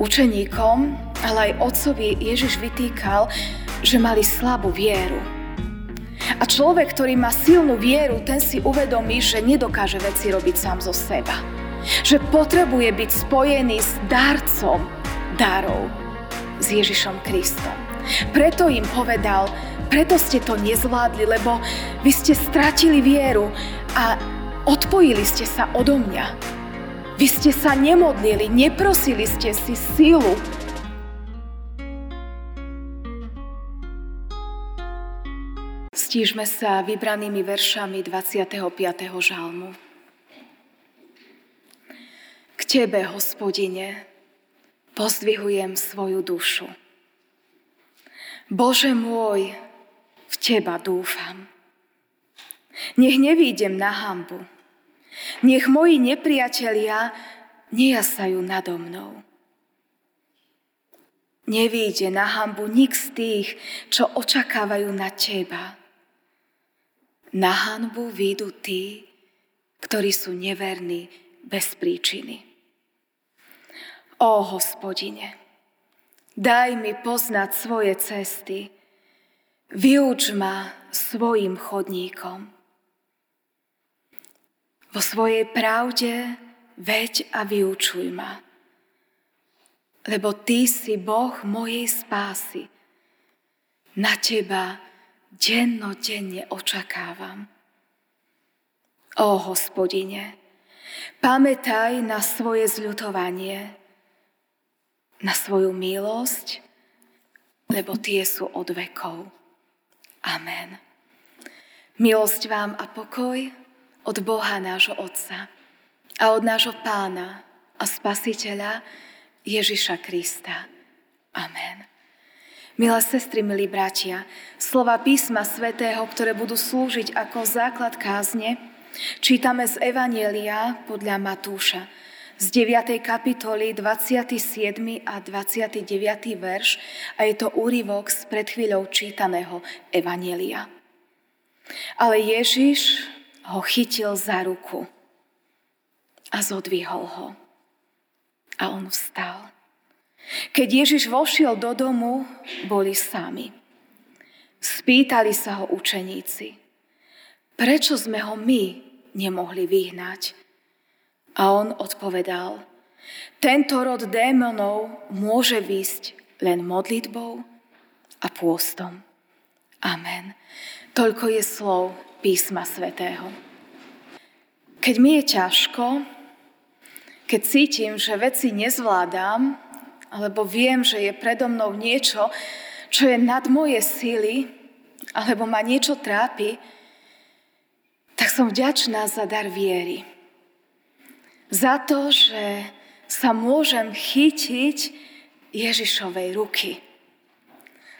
Učeníkom, ale aj otcovi Ježiš vytýkal, že mali slabú vieru. A človek, ktorý má silnú vieru, ten si uvedomí, že nedokáže veci robiť sám zo seba. Že potrebuje byť spojený s darcom darov, s Ježišom Kristom. Preto im povedal, preto ste to nezvládli, lebo vy ste stratili vieru a odpojili ste sa odo mňa. Vy ste sa nemodlili, neprosili ste si silu, Stížme sa vybranými veršami 25. žalmu. K Tebe, hospodine, pozdvihujem svoju dušu. Bože môj, v Teba dúfam. Nech nevídem na hambu. Nech moji nepriatelia nejasajú nado mnou. Nevíde na hambu nik z tých, čo očakávajú na Teba na hanbu výjdu tí, ktorí sú neverní bez príčiny. Ó, hospodine, daj mi poznať svoje cesty, vyuč ma svojim chodníkom. Vo svojej pravde veď a vyučuj ma, lebo Ty si Boh mojej spásy. Na Teba dennodenne očakávam. Ó hospodine, pamätaj na svoje zľutovanie, na svoju milosť, lebo tie sú od vekov. Amen. Milosť vám a pokoj od Boha nášho Otca a od nášho Pána a Spasiteľa Ježiša Krista. Amen. Milé sestry, milí bratia, slova písma svätého, ktoré budú slúžiť ako základ kázne, čítame z Evanielia podľa Matúša z 9. kapitoly 27. a 29. verš a je to úryvok z pred chvíľou čítaného Evanielia. Ale Ježiš ho chytil za ruku a zodvihol ho. A on vstal. Keď Ježiš vošiel do domu, boli sami. Spýtali sa ho učeníci, prečo sme ho my nemohli vyhnať? A on odpovedal, tento rod démonov môže výsť len modlitbou a pôstom. Amen. Toľko je slov písma svätého. Keď mi je ťažko, keď cítim, že veci nezvládam, alebo viem, že je predo mnou niečo, čo je nad moje síly, alebo ma niečo trápi, tak som vďačná za dar viery. Za to, že sa môžem chytiť Ježišovej ruky.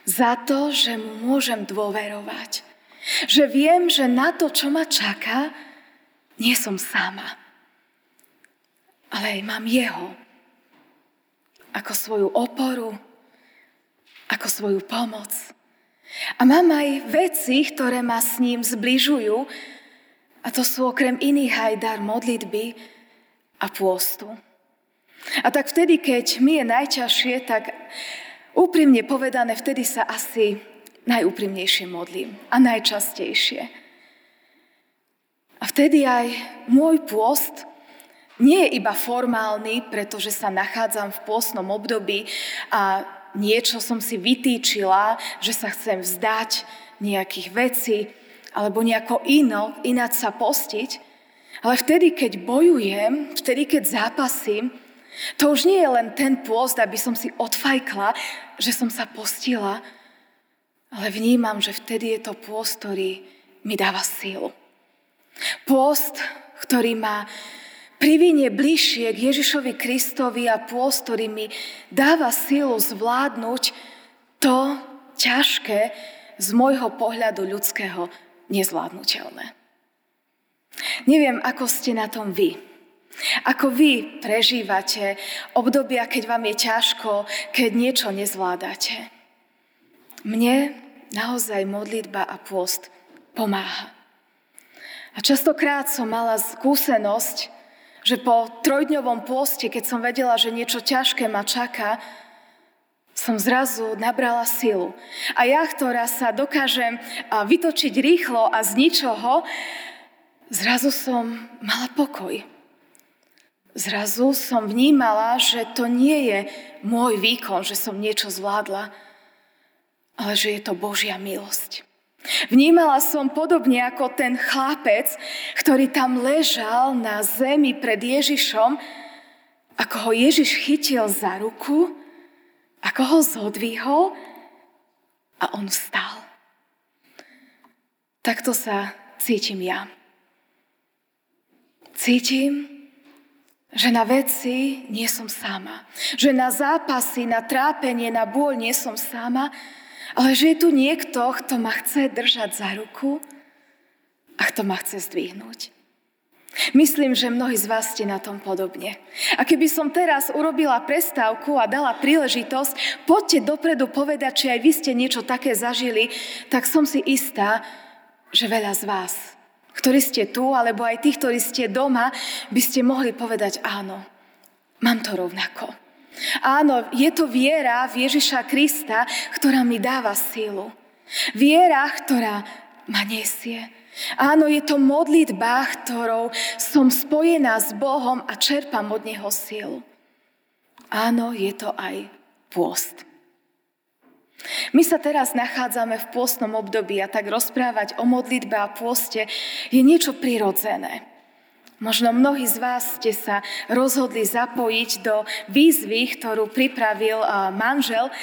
Za to, že mu môžem dôverovať. Že viem, že na to, čo ma čaká, nie som sama. Ale mám jeho ako svoju oporu, ako svoju pomoc. A mám aj veci, ktoré ma s ním zbližujú, a to sú okrem iných aj dar modlitby a pôstu. A tak vtedy, keď mi je najťažšie, tak úprimne povedané, vtedy sa asi najúprimnejšie modlím a najčastejšie. A vtedy aj môj pôst nie je iba formálny, pretože sa nachádzam v pôsnom období a niečo som si vytýčila, že sa chcem vzdať nejakých vecí alebo nejako ino, ináč sa postiť. Ale vtedy, keď bojujem, vtedy, keď zápasím, to už nie je len ten pôst, aby som si odfajkla, že som sa postila, ale vnímam, že vtedy je to pôst, ktorý mi dáva sílu. Pôst, ktorý ma privinie bližšie k Ježišovi Kristovi a pôst, ktorý mi dáva silu zvládnuť to ťažké z môjho pohľadu ľudského nezvládnutelné. Neviem, ako ste na tom vy. Ako vy prežívate obdobia, keď vám je ťažko, keď niečo nezvládate. Mne naozaj modlitba a pôst pomáha. A častokrát som mala skúsenosť, že po trojdňovom pôste, keď som vedela, že niečo ťažké ma čaká, som zrazu nabrala silu. A ja, ktorá sa dokážem vytočiť rýchlo a z ničoho, zrazu som mala pokoj. Zrazu som vnímala, že to nie je môj výkon, že som niečo zvládla, ale že je to Božia milosť. Vnímala som podobne ako ten chlapec, ktorý tam ležal na zemi pred Ježišom, ako ho Ježiš chytil za ruku, ako ho zodvihol a on vstal. Takto sa cítim ja. Cítim, že na veci nie som sama. Že na zápasy, na trápenie, na bôľ nie som sama, ale že je tu niekto, kto ma chce držať za ruku a kto ma chce zdvihnúť. Myslím, že mnohí z vás ste na tom podobne. A keby som teraz urobila prestávku a dala príležitosť, poďte dopredu povedať, či aj vy ste niečo také zažili, tak som si istá, že veľa z vás, ktorí ste tu, alebo aj tí, ktorí ste doma, by ste mohli povedať áno, mám to rovnako. Áno, je to viera v Ježiša Krista, ktorá mi dáva sílu. Viera, ktorá ma nesie. Áno, je to modlitba, ktorou som spojená s Bohom a čerpám od Neho sílu. Áno, je to aj pôst. My sa teraz nachádzame v pôstnom období a tak rozprávať o modlitbe a pôste je niečo prirodzené. Možno mnohí z vás ste sa rozhodli zapojiť do výzvy, ktorú pripravil manžel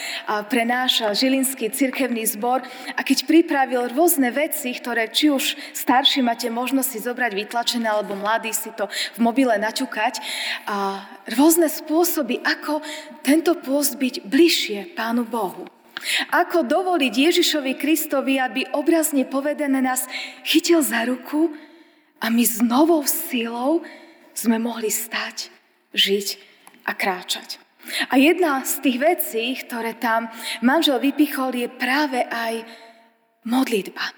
pre náš Žilinský cirkevný zbor. A keď pripravil rôzne veci, ktoré či už starší máte možnosť si zobrať vytlačené, alebo mladí si to v mobile naťukať, a rôzne spôsoby, ako tento pôst byť bližšie Pánu Bohu. Ako dovoliť Ježišovi Kristovi, aby obrazne povedané nás chytil za ruku a my s novou silou sme mohli stať, žiť a kráčať. A jedna z tých vecí, ktoré tam manžel vypichol, je práve aj modlitba.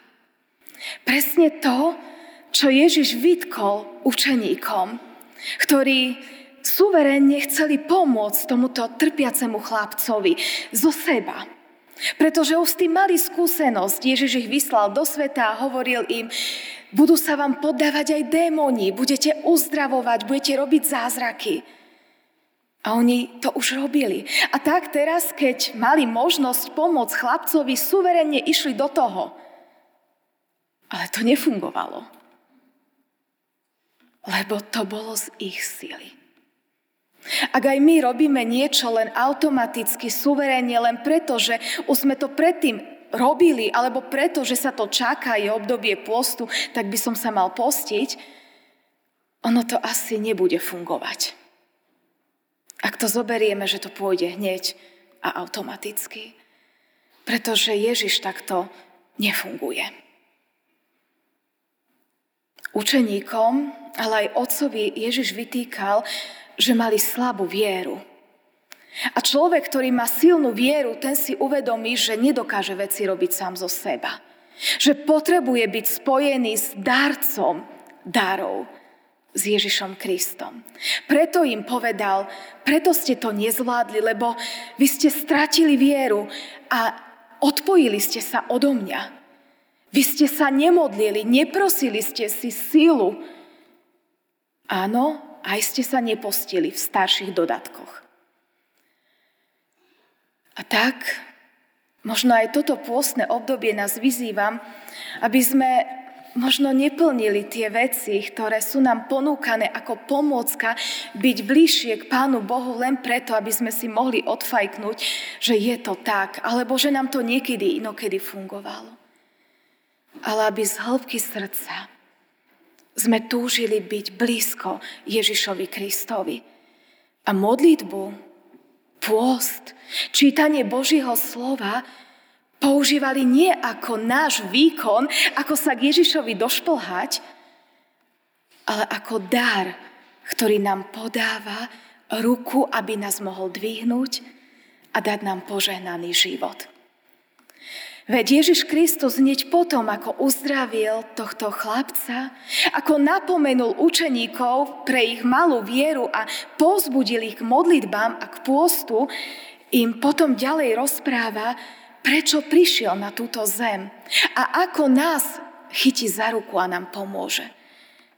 Presne to, čo Ježiš vytkol učeníkom, ktorí suverénne chceli pomôcť tomuto trpiacemu chlapcovi zo seba. Pretože už s tým mali skúsenosť. Ježiš ich vyslal do sveta a hovoril im, budú sa vám poddávať aj démoni, budete uzdravovať, budete robiť zázraky. A oni to už robili. A tak teraz, keď mali možnosť pomôcť chlapcovi, suverenne išli do toho. Ale to nefungovalo. Lebo to bolo z ich sily. Ak aj my robíme niečo len automaticky, suverenne, len preto, že už sme to predtým robili, alebo preto, že sa to čaká, je obdobie postu, tak by som sa mal postiť, ono to asi nebude fungovať. Ak to zoberieme, že to pôjde hneď a automaticky. Pretože Ježiš takto nefunguje. Učeníkom, ale aj otcovi Ježiš vytýkal, že mali slabú vieru. A človek, ktorý má silnú vieru, ten si uvedomí, že nedokáže veci robiť sám zo seba. Že potrebuje byť spojený s darcom darov, s Ježišom Kristom. Preto im povedal, preto ste to nezvládli, lebo vy ste stratili vieru a odpojili ste sa odo mňa. Vy ste sa nemodlili, neprosili ste si silu. Áno, aj ste sa nepostili v starších dodatkoch. A tak, možno aj toto pôstne obdobie nás vyzývam, aby sme možno neplnili tie veci, ktoré sú nám ponúkané ako pomôcka byť bližšie k Pánu Bohu len preto, aby sme si mohli odfajknúť, že je to tak, alebo že nám to niekedy inokedy fungovalo. Ale aby z hĺbky srdca sme túžili byť blízko Ježišovi Kristovi. A modlitbu pôst, čítanie Božího slova používali nie ako náš výkon, ako sa k Ježišovi došplhať, ale ako dar, ktorý nám podáva ruku, aby nás mohol dvihnúť a dať nám požehnaný život. Veď Ježiš Kristus hneď potom, ako uzdravil tohto chlapca, ako napomenul učeníkov pre ich malú vieru a pozbudil ich k modlitbám a k pôstu, im potom ďalej rozpráva, prečo prišiel na túto zem a ako nás chytí za ruku a nám pomôže.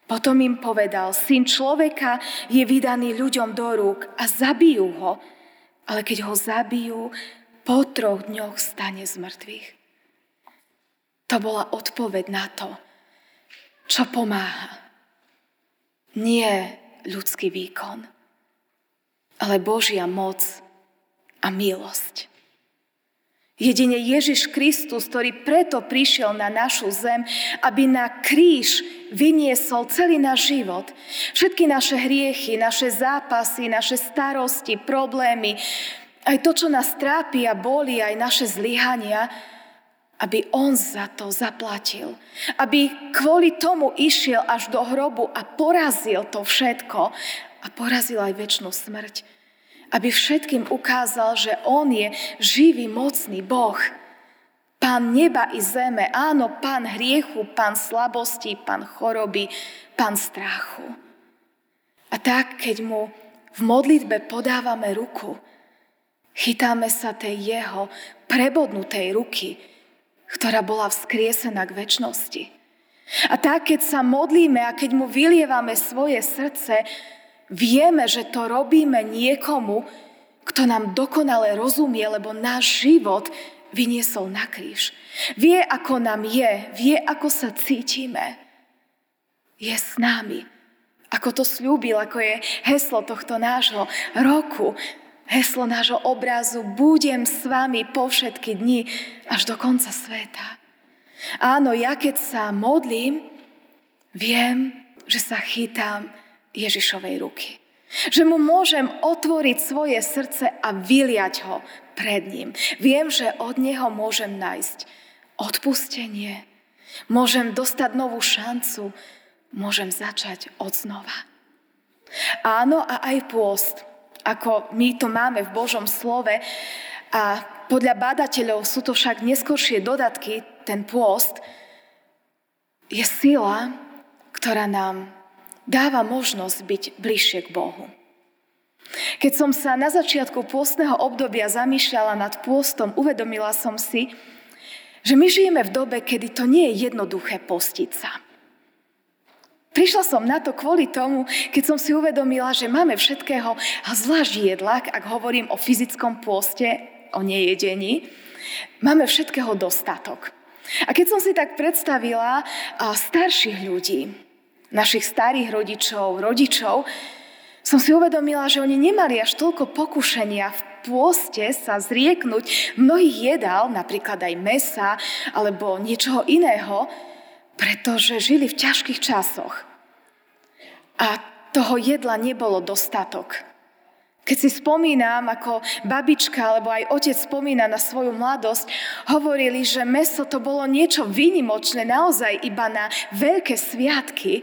Potom im povedal, syn človeka je vydaný ľuďom do rúk a zabijú ho, ale keď ho zabijú, po troch dňoch stane z mŕtvych. To bola odpoveď na to, čo pomáha. Nie ľudský výkon, ale Božia moc a milosť. Jedine Ježiš Kristus, ktorý preto prišiel na našu zem, aby na kríž vyniesol celý náš život. Všetky naše hriechy, naše zápasy, naše starosti, problémy, aj to, čo nás trápi a boli, aj naše zlyhania, aby on za to zaplatil. Aby kvôli tomu išiel až do hrobu a porazil to všetko a porazil aj väčšinu smrť. Aby všetkým ukázal, že on je živý, mocný Boh. Pán neba i zeme, áno, pán hriechu, pán slabosti, pán choroby, pán strachu. A tak, keď mu v modlitbe podávame ruku, chytáme sa tej jeho prebodnutej ruky, ktorá bola vzkriesená k väčšnosti. A tak, keď sa modlíme a keď mu vylievame svoje srdce, vieme, že to robíme niekomu, kto nám dokonale rozumie, lebo náš život vyniesol na kríž. Vie, ako nám je, vie, ako sa cítime. Je s nami. Ako to slúbil, ako je heslo tohto nášho roku, heslo nášho obrazu budem s vami po všetky dni až do konca sveta. Áno, ja keď sa modlím, viem, že sa chytám Ježišovej ruky. Že mu môžem otvoriť svoje srdce a vyliať ho pred ním. Viem, že od neho môžem nájsť odpustenie, môžem dostať novú šancu, môžem začať od znova. Áno, a aj pôst ako my to máme v Božom slove. A podľa badateľov sú to však neskoršie dodatky, ten pôst, je sila, ktorá nám dáva možnosť byť bližšie k Bohu. Keď som sa na začiatku pôstneho obdobia zamýšľala nad pôstom, uvedomila som si, že my žijeme v dobe, kedy to nie je jednoduché postiť sa. Prišla som na to kvôli tomu, keď som si uvedomila, že máme všetkého, a zvlášť jedlak, ak hovorím o fyzickom pôste, o nejedení, máme všetkého dostatok. A keď som si tak predstavila starších ľudí, našich starých rodičov, rodičov, som si uvedomila, že oni nemali až toľko pokušenia v pôste sa zrieknúť mnohých jedál, napríklad aj mesa alebo niečoho iného, pretože žili v ťažkých časoch. A toho jedla nebolo dostatok. Keď si spomínam, ako babička alebo aj otec spomína na svoju mladosť, hovorili, že meso to bolo niečo výnimočné, naozaj iba na veľké sviatky.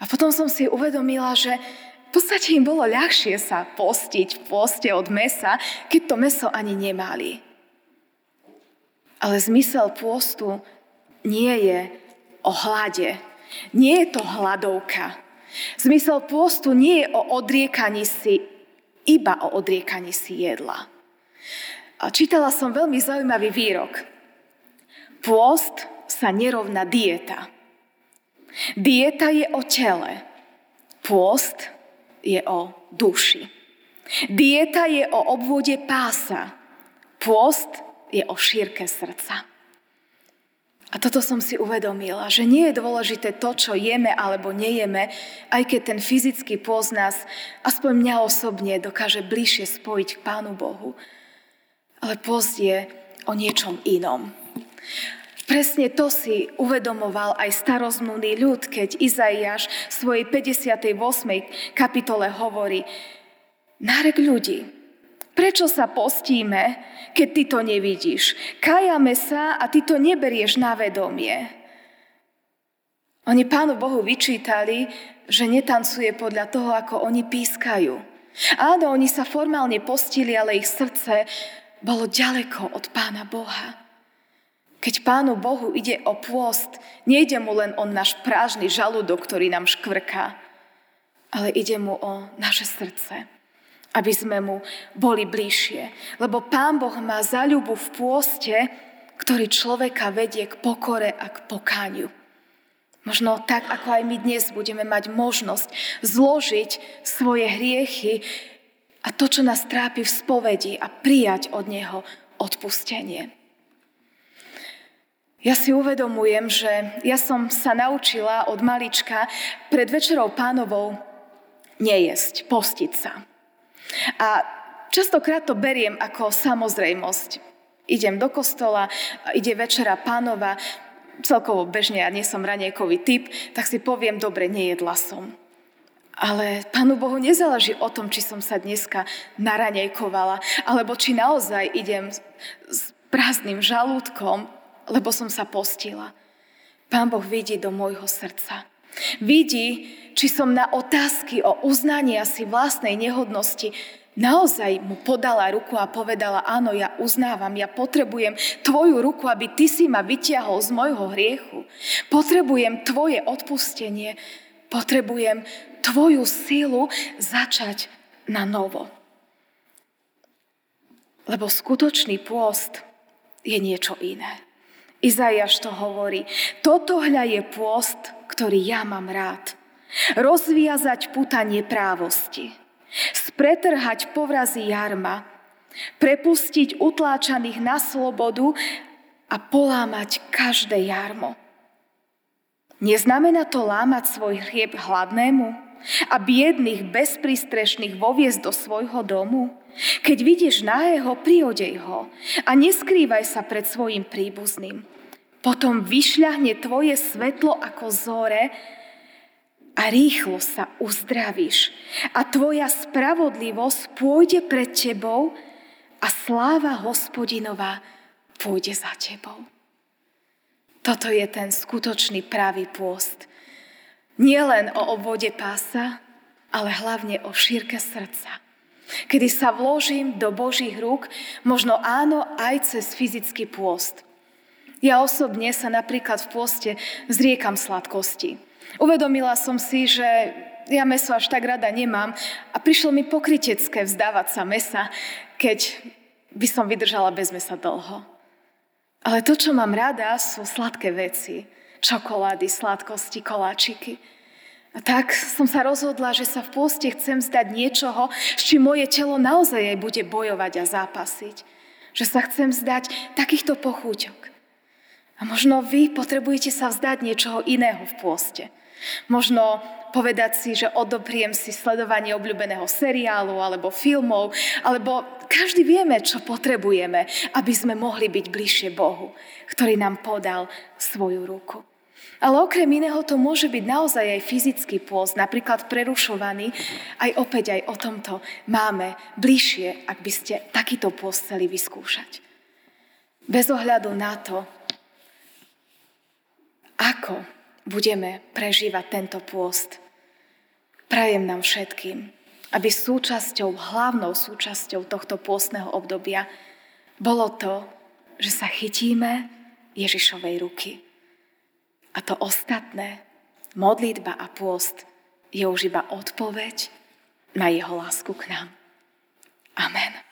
A potom som si uvedomila, že v podstate im bolo ľahšie sa postiť v poste od mesa, keď to meso ani nemali. Ale zmysel pôstu nie je o hlade. Nie je to hladovka. Zmysel pôstu nie je o odriekaní si, iba o odriekaní si jedla. A čítala som veľmi zaujímavý výrok. Pôst sa nerovná dieta. Dieta je o tele. Pôst je o duši. Dieta je o obvode pása. Pôst je o šírke srdca. A toto som si uvedomila, že nie je dôležité to, čo jeme alebo nejeme, aj keď ten fyzický pôz nás, aspoň mňa osobne, dokáže bližšie spojiť k Pánu Bohu. Ale pôst je o niečom inom. Presne to si uvedomoval aj starozmluvný ľud, keď Izaiáš v svojej 58. kapitole hovorí Nárek ľudí, Prečo sa postíme, keď ty to nevidíš? Kajame sa a ty to neberieš na vedomie. Oni Pánu Bohu vyčítali, že netancuje podľa toho, ako oni pískajú. Áno, oni sa formálne postili, ale ich srdce bolo ďaleko od Pána Boha. Keď Pánu Bohu ide o pôst, nejde mu len o náš prážny žalúdok, ktorý nám škvrká, ale ide mu o naše srdce, aby sme mu boli bližšie. Lebo Pán Boh má zaľubu v pôste, ktorý človeka vedie k pokore a k pokániu. Možno tak, ako aj my dnes budeme mať možnosť zložiť svoje hriechy a to, čo nás trápi v spovedi a prijať od Neho odpustenie. Ja si uvedomujem, že ja som sa naučila od malička pred večerou pánovou nejesť, postiť sa. A častokrát to beriem ako samozrejmosť. Idem do kostola, ide večera pánova, celkovo bežne, ja nie som ranejkový typ, tak si poviem, dobre, nejedla som. Ale Pánu Bohu nezáleží o tom, či som sa dneska naranejkovala, alebo či naozaj idem s prázdnym žalúdkom lebo som sa postila. Pán Boh vidí do môjho srdca. Vidí, či som na otázky o uznania si vlastnej nehodnosti naozaj mu podala ruku a povedala, áno, ja uznávam, ja potrebujem tvoju ruku, aby ty si ma vytiahol z môjho hriechu. Potrebujem tvoje odpustenie, potrebujem tvoju silu začať na novo. Lebo skutočný pôst je niečo iné. Izaiáš to hovorí. Toto hľa je pôst, ktorý ja mám rád. Rozviazať puta neprávosti. Spretrhať povrazy jarma. Prepustiť utláčaných na slobodu a polámať každé jarmo. Neznamená to lámať svoj hrieb hladnému a biedných bezpristrešných voviesť do svojho domu? Keď vidíš nahého, priodej ho a neskrývaj sa pred svojim príbuzným. Potom vyšľahne tvoje svetlo ako zore a rýchlo sa uzdravíš. A tvoja spravodlivosť pôjde pred tebou a sláva hospodinová pôjde za tebou. Toto je ten skutočný pravý pôst. Nie len o obvode pása, ale hlavne o šírke srdca. Kedy sa vložím do Božích rúk, možno áno aj cez fyzický pôst – ja osobne sa napríklad v pôste zriekam sladkosti. Uvedomila som si, že ja meso až tak rada nemám a prišlo mi pokrytecké vzdávať sa mesa, keď by som vydržala bez mesa dlho. Ale to, čo mám rada, sú sladké veci. Čokolády, sladkosti, koláčiky. A tak som sa rozhodla, že sa v pôste chcem zdať niečoho, s čím moje telo naozaj aj bude bojovať a zápasiť. Že sa chcem zdať takýchto pochúťok. A možno vy potrebujete sa vzdať niečoho iného v pôste. Možno povedať si, že odopriem si sledovanie obľúbeného seriálu alebo filmov, alebo každý vieme, čo potrebujeme, aby sme mohli byť bližšie Bohu, ktorý nám podal svoju ruku. Ale okrem iného to môže byť naozaj aj fyzický pôst, napríklad prerušovaný. Aj opäť aj o tomto máme bližšie, ak by ste takýto pôst chceli vyskúšať. Bez ohľadu na to, ako budeme prežívať tento pôst. Prajem nám všetkým, aby súčasťou, hlavnou súčasťou tohto pôstneho obdobia bolo to, že sa chytíme Ježišovej ruky. A to ostatné, modlitba a pôst, je už iba odpoveď na jeho lásku k nám. Amen.